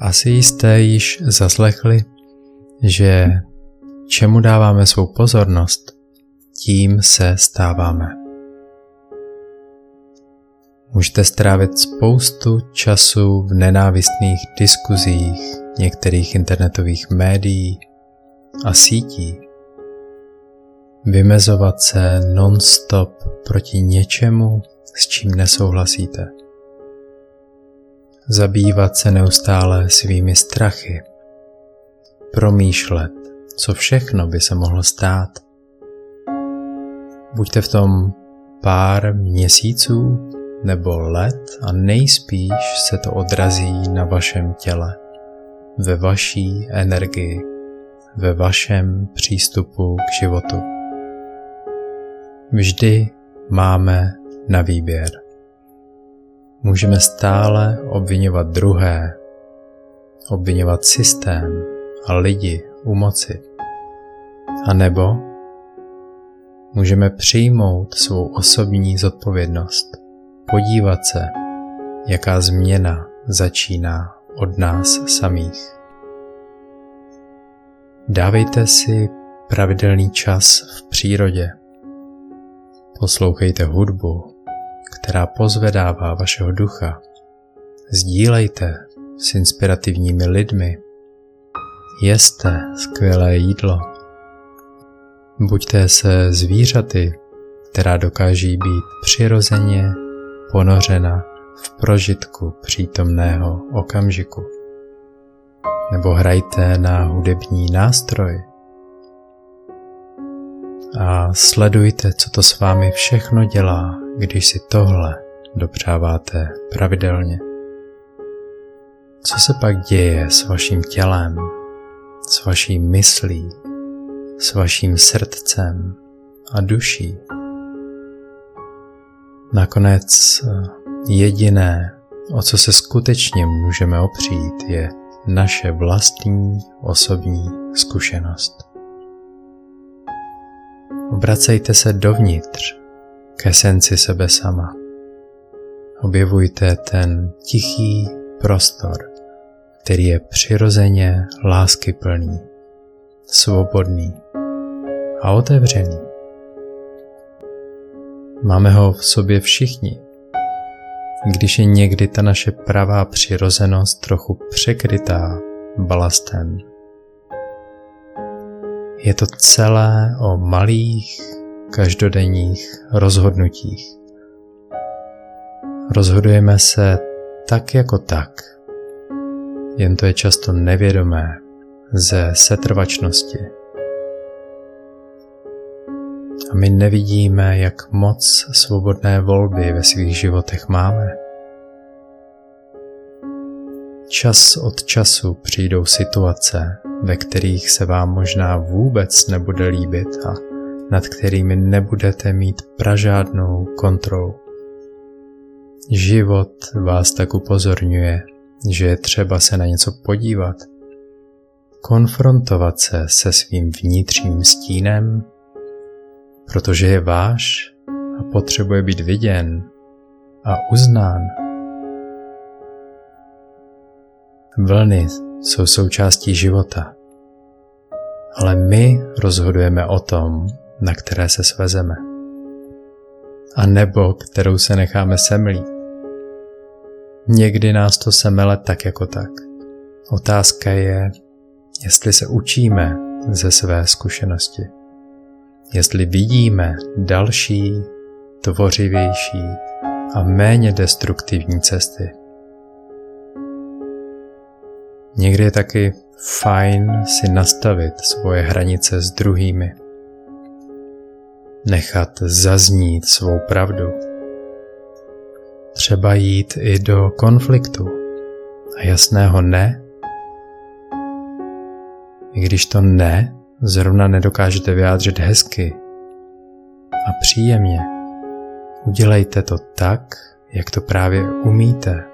Asi jste již zaslechli, že čemu dáváme svou pozornost, tím se stáváme. Můžete strávit spoustu času v nenávistných diskuzích některých internetových médií a sítí. Vymezovat se non-stop proti něčemu, s čím nesouhlasíte. Zabývat se neustále svými strachy. Promýšlet, co všechno by se mohlo stát. Buďte v tom pár měsíců nebo let a nejspíš se to odrazí na vašem těle, ve vaší energii, ve vašem přístupu k životu. Vždy máme na výběr. Můžeme stále obvinovat druhé, obvinovat systém a lidi u moci. A nebo můžeme přijmout svou osobní zodpovědnost, podívat se, jaká změna začíná od nás samých. Dávejte si pravidelný čas v přírodě. Poslouchejte hudbu, která pozvedává vašeho ducha. Sdílejte s inspirativními lidmi. Jeste skvělé jídlo. Buďte se zvířaty, která dokáží být přirozeně ponořena v prožitku přítomného okamžiku. Nebo hrajte na hudební nástroj a sledujte, co to s vámi všechno dělá, když si tohle dopřáváte pravidelně. Co se pak děje s vaším tělem, s vaší myslí, s vaším srdcem a duší? Nakonec jediné, o co se skutečně můžeme opřít, je naše vlastní osobní zkušenost. Obracejte se dovnitř, k esenci sebe sama. Objevujte ten tichý prostor, který je přirozeně láskyplný, svobodný a otevřený. Máme ho v sobě všichni, když je někdy ta naše pravá přirozenost trochu překrytá balastem je to celé o malých, každodenních rozhodnutích. Rozhodujeme se tak jako tak, jen to je často nevědomé ze setrvačnosti. A my nevidíme, jak moc svobodné volby ve svých životech máme. Čas od času přijdou situace, ve kterých se vám možná vůbec nebude líbit a nad kterými nebudete mít pražádnou kontrolu. Život vás tak upozorňuje, že je třeba se na něco podívat, konfrontovat se se svým vnitřním stínem, protože je váš a potřebuje být viděn a uznán. Vlny jsou součástí života, ale my rozhodujeme o tom, na které se svezeme. A nebo kterou se necháme semlít. Někdy nás to semele tak jako tak. Otázka je, jestli se učíme ze své zkušenosti. Jestli vidíme další, tvořivější a méně destruktivní cesty. Někdy je taky fajn si nastavit svoje hranice s druhými. Nechat zaznít svou pravdu. Třeba jít i do konfliktu a jasného ne. I když to ne zrovna nedokážete vyjádřit hezky a příjemně, udělejte to tak, jak to právě umíte.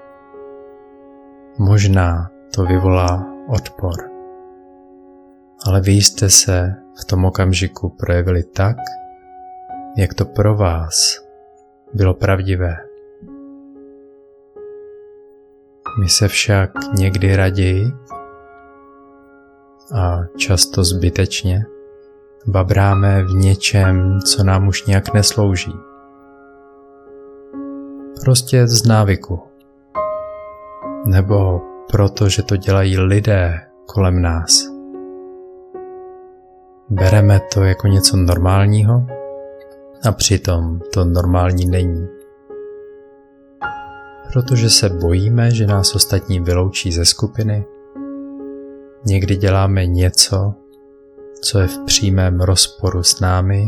Možná to vyvolá odpor. Ale vy jste se v tom okamžiku projevili tak, jak to pro vás bylo pravdivé. My se však někdy raději a často zbytečně babráme v něčem, co nám už nějak neslouží. Prostě z návyku. Nebo proto, že to dělají lidé kolem nás. Bereme to jako něco normálního a přitom to normální není. Protože se bojíme, že nás ostatní vyloučí ze skupiny, někdy děláme něco, co je v přímém rozporu s námi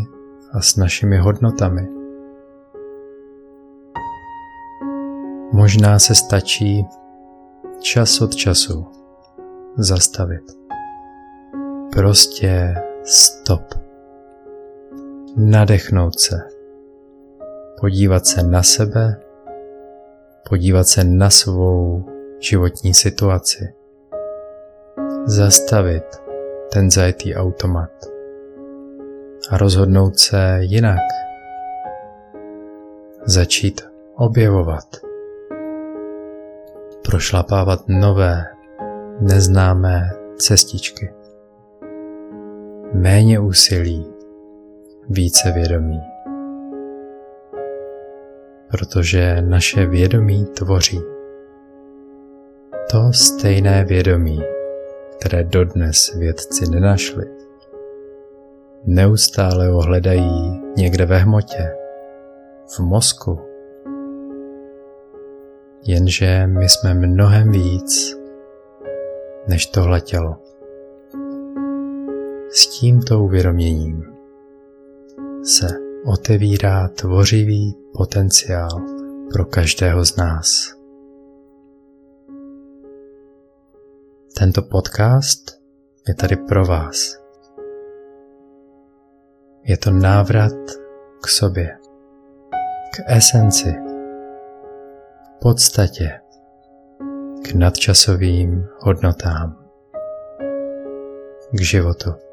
a s našimi hodnotami. Možná se stačí čas od času zastavit. Prostě stop. Nadechnout se. Podívat se na sebe, podívat se na svou životní situaci. Zastavit ten zajetý automat a rozhodnout se jinak. Začít objevovat. Prošlapávat nové, neznámé cestičky. Méně úsilí, více vědomí. Protože naše vědomí tvoří to stejné vědomí, které dodnes vědci nenašli. Neustále ho hledají někde ve hmotě, v mozku. Jenže my jsme mnohem víc než tohle tělo. S tímto uvědoměním se otevírá tvořivý potenciál pro každého z nás. Tento podcast je tady pro vás. Je to návrat k sobě, k esenci, k podstatě, k nadčasovým hodnotám, k životu.